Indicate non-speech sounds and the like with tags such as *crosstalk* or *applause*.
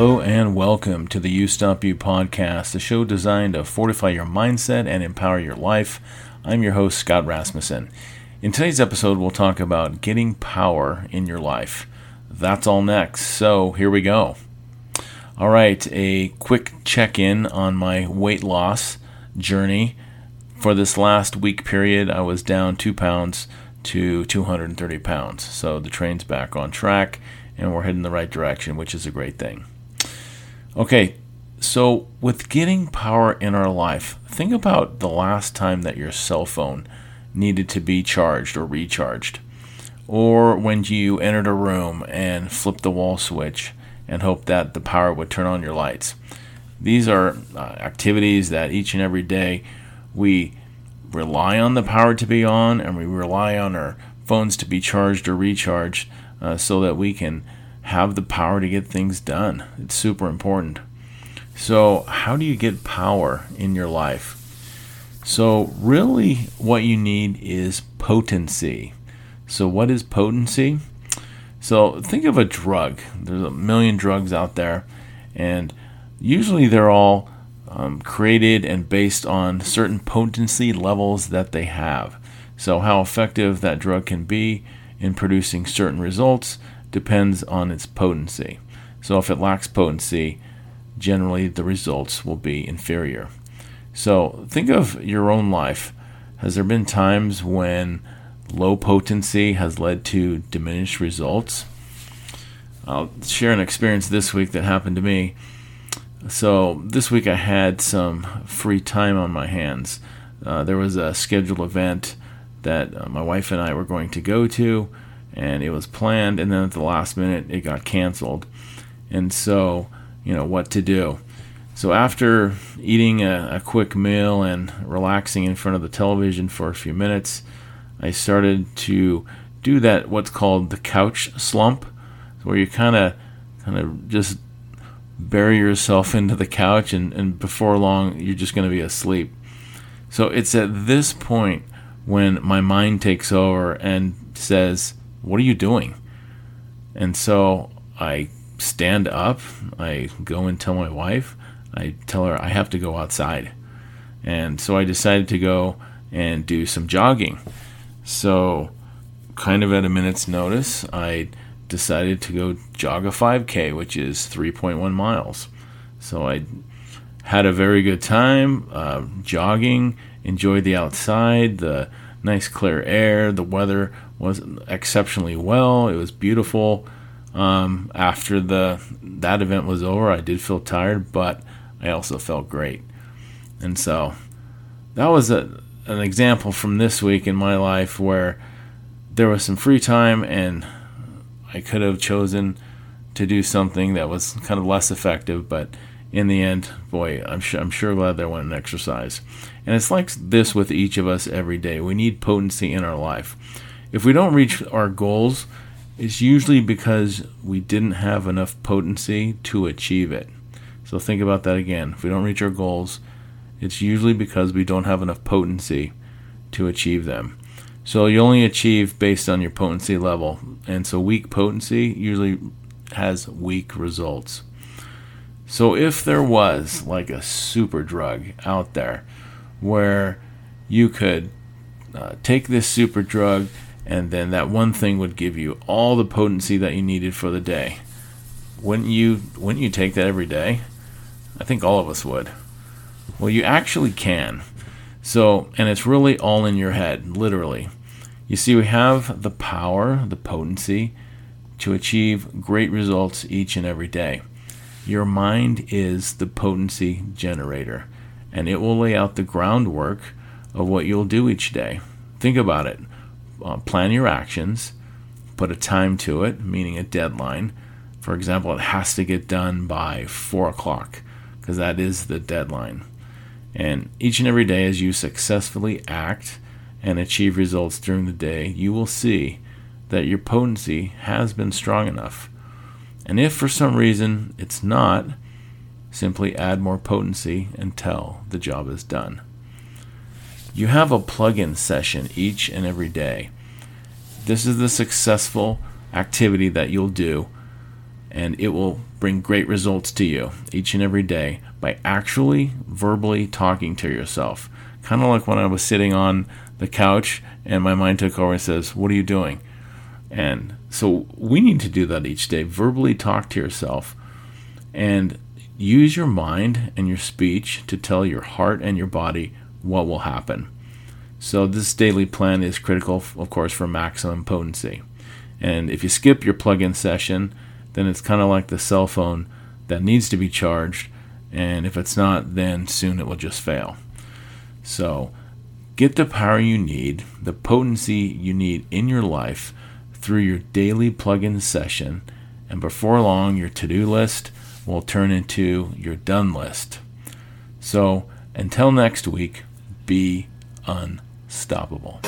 and welcome to the You Stop You podcast, a show designed to fortify your mindset and empower your life. I'm your host, Scott Rasmussen. In today's episode, we'll talk about getting power in your life. That's all next, so here we go. All right, a quick check in on my weight loss journey. For this last week period, I was down two pounds to 230 pounds. So the train's back on track and we're heading the right direction, which is a great thing. Okay, so with getting power in our life, think about the last time that your cell phone needed to be charged or recharged, or when you entered a room and flipped the wall switch and hoped that the power would turn on your lights. These are uh, activities that each and every day we rely on the power to be on and we rely on our phones to be charged or recharged uh, so that we can have the power to get things done. It's super important. So, how do you get power in your life? So, really, what you need is potency. So, what is potency? So, think of a drug. There's a million drugs out there, and usually they're all um, created and based on certain potency levels that they have. So, how effective that drug can be in producing certain results depends on its potency. So, if it lacks potency, generally the results will be inferior. So, think of your own life. Has there been times when low potency has led to diminished results? I'll share an experience this week that happened to me. So, this week I had some free time on my hands. Uh, there was a scheduled event that uh, my wife and I were going to go to, and it was planned, and then at the last minute it got canceled. And so, you know, what to do. So, after eating a, a quick meal and relaxing in front of the television for a few minutes, I started to do that what's called the couch slump, where you kind of kind of just bury yourself *laughs* into the couch and, and before long you're just going to be asleep. So it's at this point when my mind takes over and says, What are you doing? And so I stand up, I go and tell my wife, I tell her I have to go outside. And so I decided to go and do some jogging. So, kind of at a minute's notice, I decided to go jog a 5K, which is 3.1 miles. So I had a very good time uh, jogging, enjoyed the outside, the nice clear air. The weather was exceptionally well. It was beautiful. Um, after the that event was over, I did feel tired, but I also felt great. And so that was a, an example from this week in my life where there was some free time and I could have chosen to do something that was kind of less effective, but in the end, boy, I'm sure, I'm sure glad that I went and exercise. And it's like this with each of us every day. We need potency in our life. If we don't reach our goals, it's usually because we didn't have enough potency to achieve it. So think about that again. If we don't reach our goals, it's usually because we don't have enough potency to achieve them. So you only achieve based on your potency level. And so weak potency usually has weak results. So if there was like a super drug out there where you could uh, take this super drug and then that one thing would give you all the potency that you needed for the day, wouldn't you wouldn't you take that every day? I think all of us would. Well, you actually can. So, and it's really all in your head, literally. You see, we have the power, the potency to achieve great results each and every day. Your mind is the potency generator, and it will lay out the groundwork of what you'll do each day. Think about it. Uh, plan your actions, put a time to it, meaning a deadline. For example, it has to get done by 4 o'clock, because that is the deadline. And each and every day, as you successfully act and achieve results during the day, you will see that your potency has been strong enough. And if for some reason it's not, simply add more potency until the job is done. You have a plug-in session each and every day. This is the successful activity that you'll do and it will bring great results to you each and every day by actually verbally talking to yourself. Kind of like when I was sitting on the couch and my mind took over and says, What are you doing? And so we need to do that each day. Verbally talk to yourself and use your mind and your speech to tell your heart and your body what will happen. So, this daily plan is critical, of course, for maximum potency. And if you skip your plug in session, then it's kind of like the cell phone that needs to be charged. And if it's not, then soon it will just fail. So, get the power you need, the potency you need in your life through your daily plug in session. And before long, your to do list will turn into your done list. So, until next week, be unstoppable.